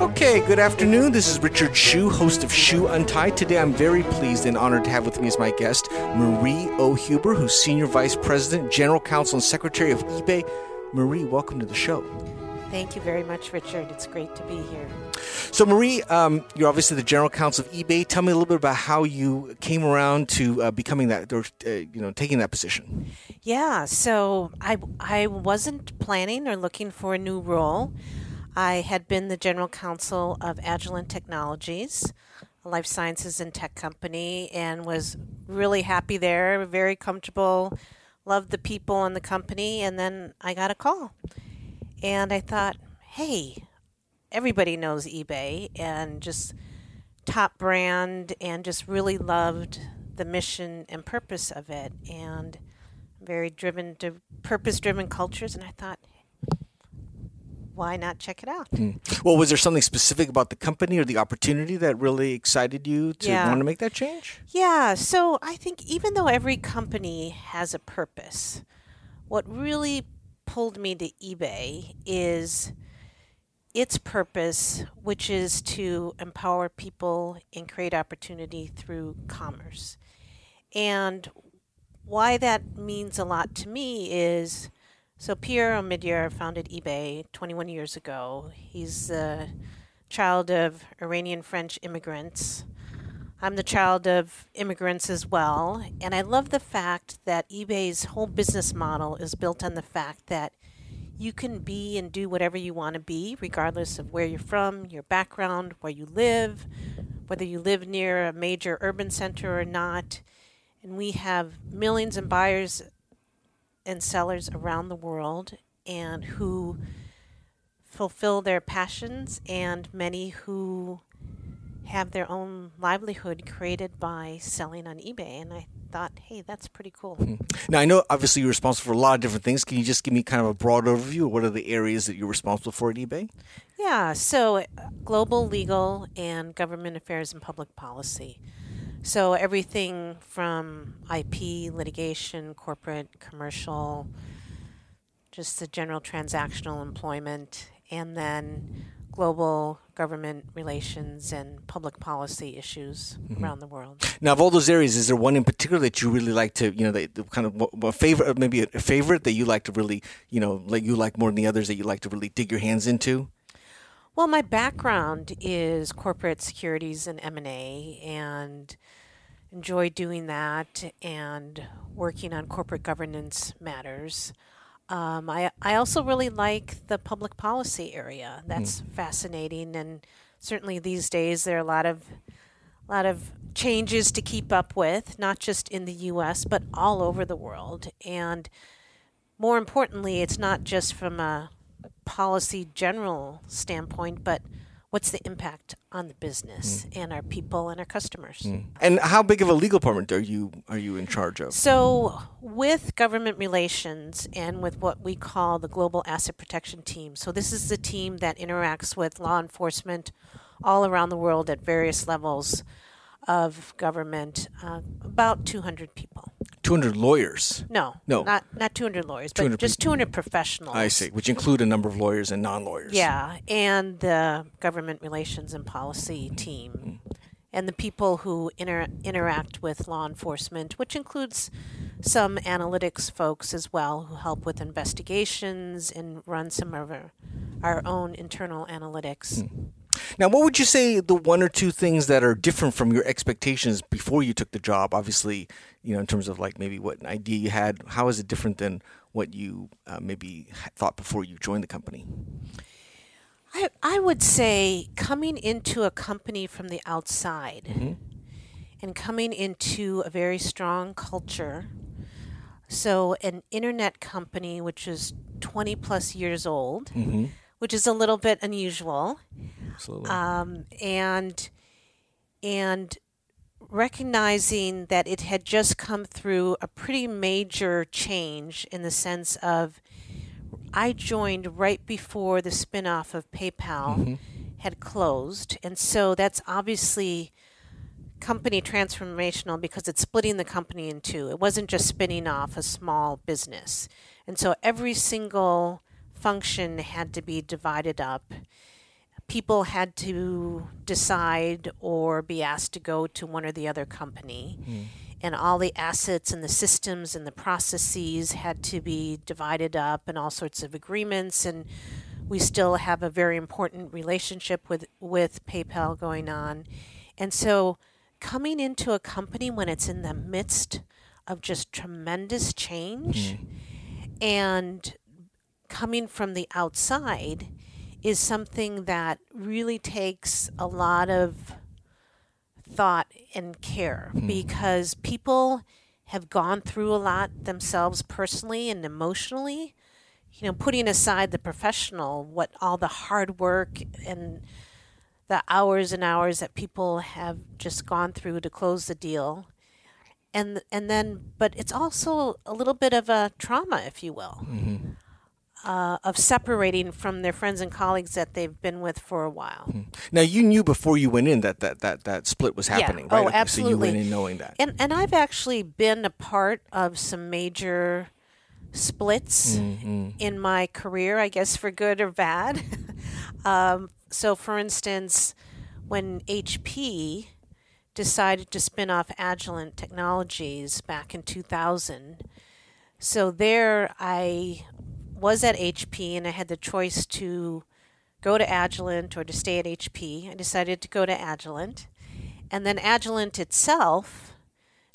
Okay, good afternoon. This is Richard Hsu, host of Hsu Untied. Today I'm very pleased and honored to have with me as my guest Marie O. Huber, who's Senior Vice President, General Counsel, and Secretary of eBay. Marie, welcome to the show. Thank you very much, Richard. It's great to be here. So, Marie, um, you're obviously the general counsel of eBay. Tell me a little bit about how you came around to uh, becoming that, or uh, you know, taking that position. Yeah. So I I wasn't planning or looking for a new role. I had been the general counsel of Agilent Technologies, a life sciences and tech company, and was really happy there, very comfortable, loved the people and the company. And then I got a call. And I thought, hey, everybody knows eBay and just top brand and just really loved the mission and purpose of it and very driven to purpose driven cultures and I thought why not check it out? Hmm. Well, was there something specific about the company or the opportunity that really excited you to Yeah. want to make that change? Yeah, so I think even though every company has a purpose, what really pulled me to eBay is its purpose, which is to empower people and create opportunity through commerce. And why that means a lot to me is so Pierre Omidyar founded eBay 21 years ago. He's the child of Iranian French immigrants. I'm the child of immigrants as well, and I love the fact that eBay's whole business model is built on the fact that you can be and do whatever you want to be, regardless of where you're from, your background, where you live, whether you live near a major urban center or not. And we have millions of buyers and sellers around the world and who fulfill their passions and many who have their own livelihood created by selling on eBay and I thought, "Hey, that's pretty cool." Now, I know obviously you're responsible for a lot of different things. Can you just give me kind of a broad overview of what are the areas that you're responsible for at eBay? Yeah, so uh, global legal and government affairs and public policy. So everything from IP, litigation, corporate, commercial, just the general transactional employment, and then global government relations and public policy issues mm-hmm. around the world. Now, of all those areas, is there one in particular that you really like to, you know, that the kind of what- what favorite, uh, maybe a favorite that you like to really, you know, like you like more than the others that you like to really dig your hands into? Well, my background is corporate securities and M&A and enjoy doing that and working on corporate governance matters. Um, I, I also really like the public policy area. That's fascinating and certainly these days there are a lot of a lot of changes to keep up with, not just in the US but all over the world. And more importantly, it's not just from a policy general standpoint, but what's the impact on the business and our people and our customers. And how big of a legal department are you are you in charge of? So, with government relations and with what we call the Global Asset Protection Team, so this is the team that interacts with law enforcement all around the world at various levels of government, uh, about 200 people. 200 lawyers. No, No. not not 200 lawyers, 200 but just 200 professionals. I see, which include a number of lawyers and non-lawyers. Yeah, and the government relations and policy team, mm-hmm. and the people who inter- interact with law enforcement, which includes some analytics folks as well who help with investigations and run some of our, our own internal analytics. Mm. Now, what would you say the one or two things that are different from your expectations before you took the job? Obviously, you know, in terms of like maybe what an idea you had. How is it different than what you uh, maybe thought before you joined the company? I, I would say coming into a company from the outside and coming into a very strong culture. So, an internet company which is 20 plus years old, which is a little bit unusual, Absolutely. um, and and recognizing that it had just come through a pretty major change in the sense of I joined right before the spinoff of PayPal had closed, and so that's obviously company transformational because it's splitting the company in two. It wasn't just spinning off a small business. And so every single function had to be divided up. People had to decide or be asked to go to one or the other company. Mm. And all the assets and the systems and the processes had to be divided up and all sorts of agreements. And we still have a very important relationship with, with PayPal going on. And so coming into a company when it's in the midst of just tremendous change mm. and coming from the outside is something that really takes a lot of thought and care mm. because people have gone through a lot themselves personally and emotionally you know putting aside the professional what all the hard work and the hours and hours that people have just gone through to close the deal and and then but it's also a little bit of a trauma if you will mm-hmm. Uh, of separating from their friends and colleagues that they've been with for a while mm-hmm. now you knew before you went in that that that, that split was happening yeah. right oh okay, absolutely so you went in knowing that and and i've actually been a part of some major splits mm-hmm. in my career i guess for good or bad um, so, for instance, when HP decided to spin off Agilent Technologies back in 2000, so there I was at HP and I had the choice to go to Agilent or to stay at HP. I decided to go to Agilent. And then Agilent itself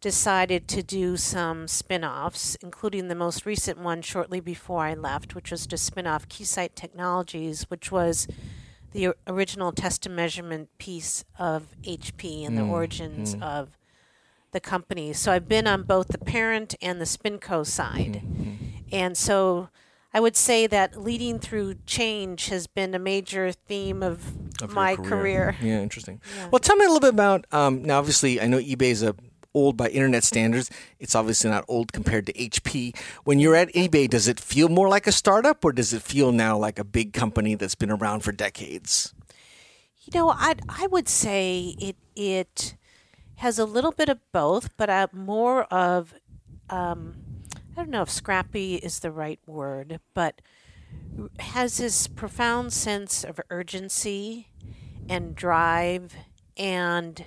decided to do some spin offs, including the most recent one shortly before I left, which was to spin off Keysight Technologies, which was the original test and measurement piece of HP and the mm, origins mm. of the company. So I've been on both the parent and the SpinCo side. Mm-hmm. And so I would say that leading through change has been a major theme of, of my career. career. Yeah, interesting. Yeah. Well, tell me a little bit about um, now. Obviously, I know eBay is a old by internet standards. It's obviously not old compared to HP. When you're at eBay, does it feel more like a startup or does it feel now like a big company that's been around for decades? You know, I I would say it it has a little bit of both, but uh, more of um, I don't know if scrappy is the right word, but has this profound sense of urgency and drive and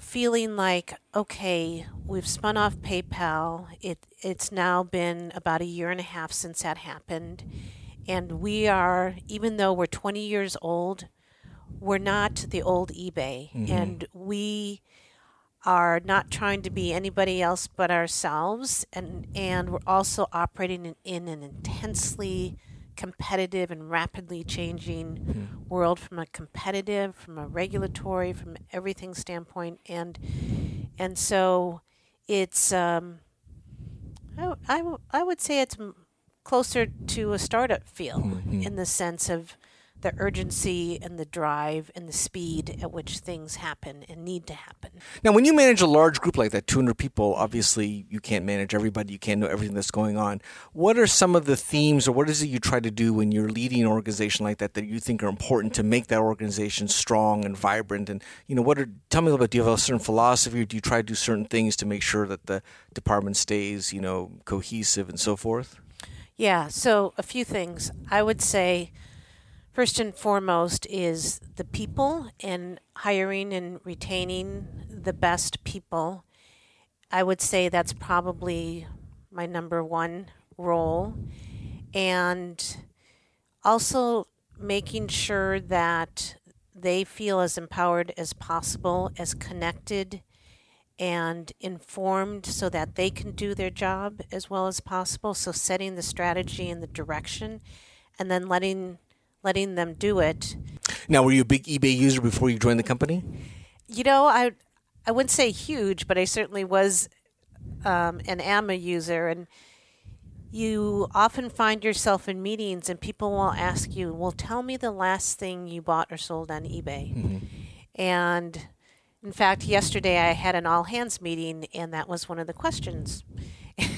feeling like, okay, we've spun off PayPal. It it's now been about a year and a half since that happened, and we are even though we're 20 years old, we're not the old eBay, mm-hmm. and we are not trying to be anybody else but ourselves, and and we're also operating in, in an intensely competitive and rapidly changing mm. world from a competitive, from a regulatory, from everything standpoint, and and so it's um, I, I, I would say it's closer to a startup feel mm-hmm. in the sense of the urgency and the drive and the speed at which things happen and need to happen. Now, when you manage a large group like that, 200 people, obviously you can't manage everybody, you can't know everything that's going on. What are some of the themes or what is it you try to do when you're leading an organization like that that you think are important to make that organization strong and vibrant? And, you know, what are, tell me a little bit, do you have a certain philosophy or do you try to do certain things to make sure that the department stays, you know, cohesive and so forth? Yeah, so a few things. I would say, First and foremost is the people and hiring and retaining the best people. I would say that's probably my number one role. And also making sure that they feel as empowered as possible, as connected and informed so that they can do their job as well as possible. So, setting the strategy and the direction, and then letting letting them do it. Now, were you a big eBay user before you joined the company? You know, I I wouldn't say huge, but I certainly was um, and am a user. And you often find yourself in meetings, and people will ask you, "Well, tell me the last thing you bought or sold on eBay." Mm-hmm. And in fact, yesterday I had an all hands meeting, and that was one of the questions.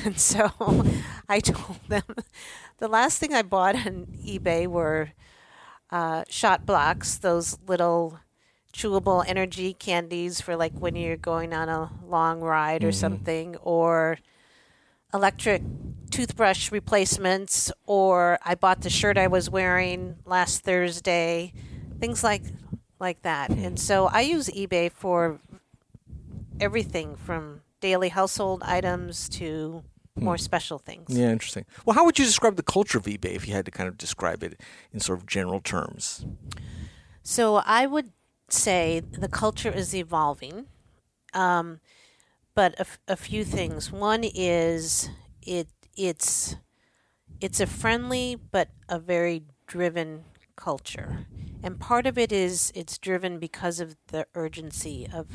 And so I told them the last thing I bought on eBay were uh, Shot Bloks, those little chewable energy candies for like when you're going on a long ride or something, or electric toothbrush replacements, or I bought the shirt I was wearing last Thursday, things like like that. And so I use eBay for everything from daily household items to more special things. Yeah, interesting. Well, how would you describe the culture of eBay if you had to kind of describe it in sort of general terms? So I would say the culture is evolving, um, but a, f- a few things. One is it it's it's a friendly but a very driven culture, and part of it is it's driven because of the urgency of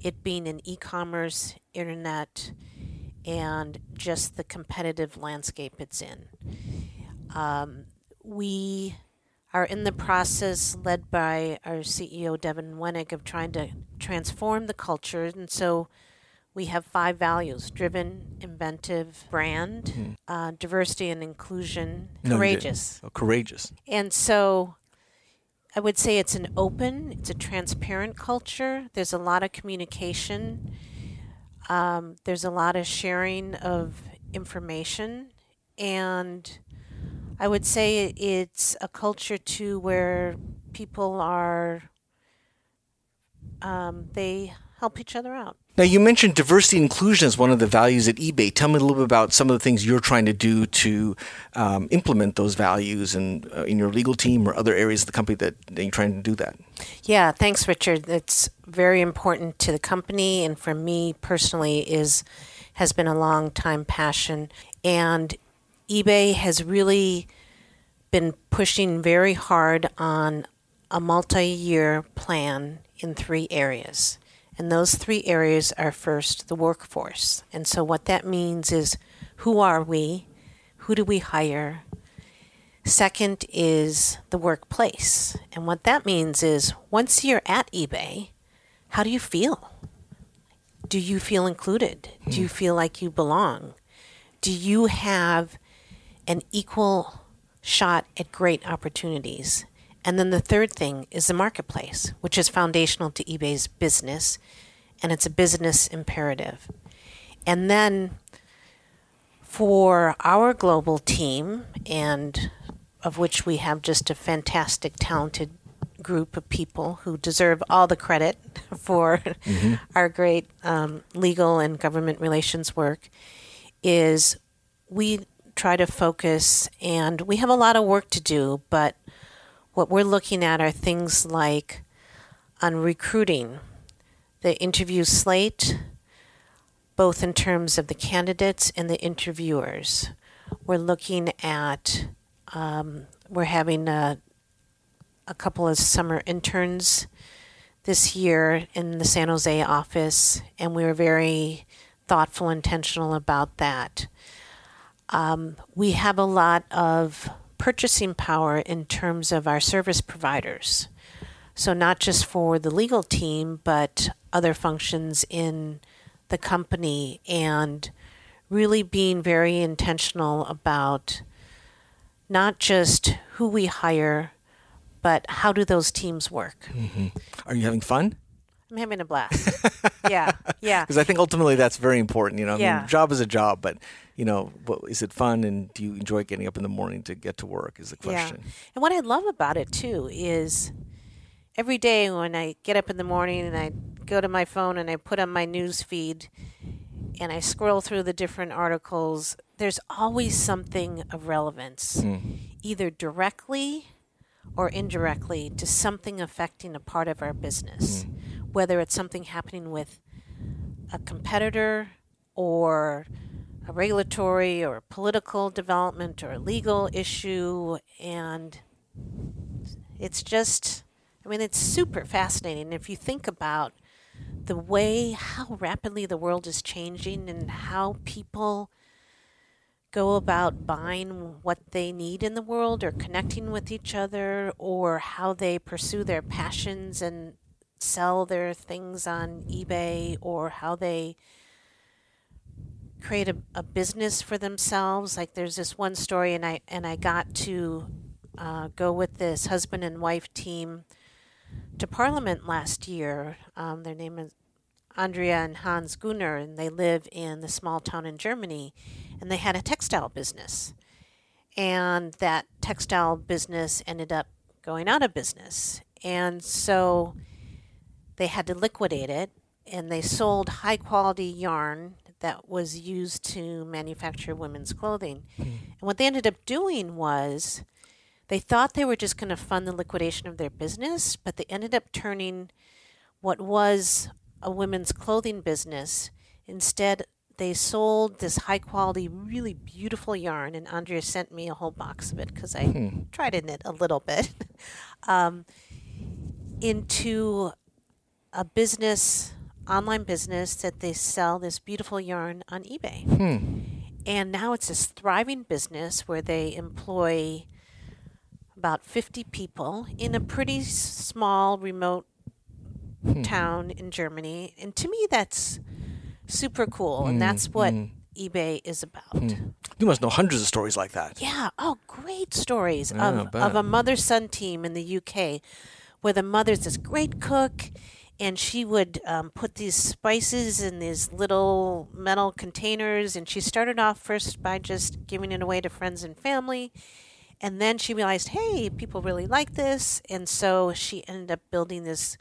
it being an e-commerce internet and just the competitive landscape it's in. Um, we are in the process, led by our CEO Devin Wenig, of trying to transform the culture. And so we have five values driven, inventive, brand, uh, diversity and inclusion, No, courageous. Oh, courageous. And so I would say it's an open, it's a transparent culture. There's a lot of communication. Um, there's a lot of sharing of information. And I would say it's a culture too where people are, um, they help each other out. Now, you mentioned diversity and inclusion as one of the values at eBay. Tell me a little bit about some of the things you're trying to do to um, implement those values and uh, in your legal team or other areas of the company that, that you're trying to do that. Yeah, thanks, Richard. It's very important to the company, and for me personally, is has been a long time passion. And eBay has really been pushing very hard on a multi-year plan in three areas. And those three areas are first the workforce. And so what that means is who are we? Who do we hire? Second is the workplace. And what that means is once you're at eBay, how do you feel? Do you feel included? Do you feel like you belong? Do you have an equal shot at great opportunities? And then the third thing is the marketplace, which is foundational to eBay's business, and it's a business imperative. And then for our global team, and of which we have just a fantastic, talented group of people who deserve all the credit for our great um, legal and government relations work, is we try to focus, and we have a lot of work to do, but what we're looking at are things like on recruiting, the interview slate, both in terms of the candidates and the interviewers. We're looking at, um, we're having a, a couple of summer interns this year in the San Jose office, and we were very thoughtful, and intentional about that. Um, we have a lot of purchasing power in terms of our service providers. So, not just for the legal team, but other functions in the company, and really being very intentional about not just who we hire, but how do those teams work. Mm-hmm. Are you having fun? I'm having a blast. yeah, yeah. Because I think ultimately that's very important. You know, I Yeah. mean, job is a job, but you know, what, is it fun and do you enjoy getting up in the morning to get to work? Is the question. Yeah. And what I love about it too is every day when I get up in the morning and I go to my phone and I put on my news feed and I scroll through the different articles, there's always something of relevance, hmm. either directly or indirectly to something affecting a part of our business, hmm. Whether it's something happening with a competitor or a regulatory or political development or a legal issue and it's just i mean it's super fascinating. If you think about the way how rapidly the world is changing and how people go about buying what they need in the world or connecting with each other or how they pursue their passions and sell their things on eBay or how they create a, a business for themselves. Like there's this one story, and I and I got to uh, go with this husband and wife team to Parliament last year. Um, their name is Andrea and Hans Gunner, and they live in the small town in Germany, and they had a textile business. And that textile business ended up going out of business. And so they had to liquidate it, and they sold high quality yarn that was used to manufacture women's clothing. Mm. And what they ended up doing was they thought they were just going to fund the liquidation of their business, but they ended up turning what was a women's clothing business. Instead, they sold this high quality, really beautiful yarn, and Andrea sent me a whole box of it because I hmm. tried to knit a little bit, um, into a business, online business that they sell this beautiful yarn on eBay. Hmm. And now it's this thriving business where they employ about 50 people in a pretty small, remote hmm. town in Germany. And to me, that's super cool. And hmm, that's what hmm. eBay is about. Hmm. You must know hundreds of stories like that. Yeah. Oh, great stories of, of a mother son team in the UK where the mother's this great cook and she would um, put these spices in these little metal containers and she started off first by just giving it away to friends and family and then she realized, hey, people really like this. And so she ended up building this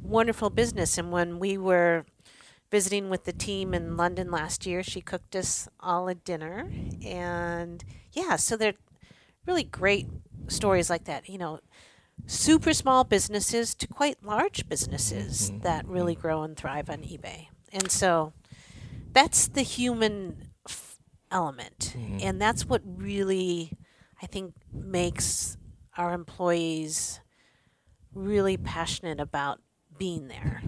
wonderful business. And when we were visiting with the team in London last year, she cooked us all a dinner. And yeah, so they're really great stories like that. You know, super small businesses to quite large businesses mm-hmm. that really grow and thrive on eBay. And so that's the human f- element. Mm-hmm. And that's what really I think makes our employees really passionate about being there.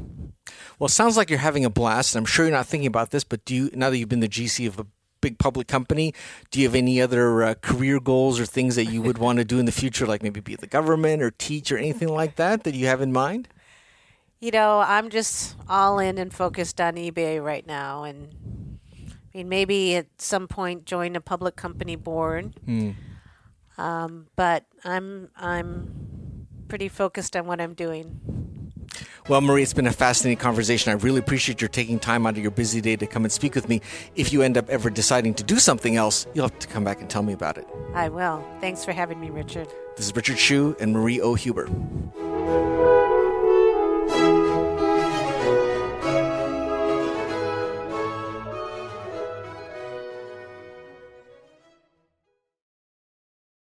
Well, it sounds like you're having a blast. I'm sure you're not thinking about this, but do you now that you've been the GC of a big public company, do you have any other uh, career goals or things that you would want to do in the future, like maybe be the government or teach or anything like that that you have in mind? You know, I'm just all in and focused on eBay right now, and I mean maybe at some point join a public company board. Hmm. Um, but I'm I'm pretty focused on what I'm doing. Well, Marie, it's been a fascinating conversation. I really appreciate your taking time out of your busy day to come and speak with me. If you end up ever deciding to do something else, you'll have to come back and tell me about it. I will. Thanks for having me, Richard. This is Richard Hsu and Marie O. Huber.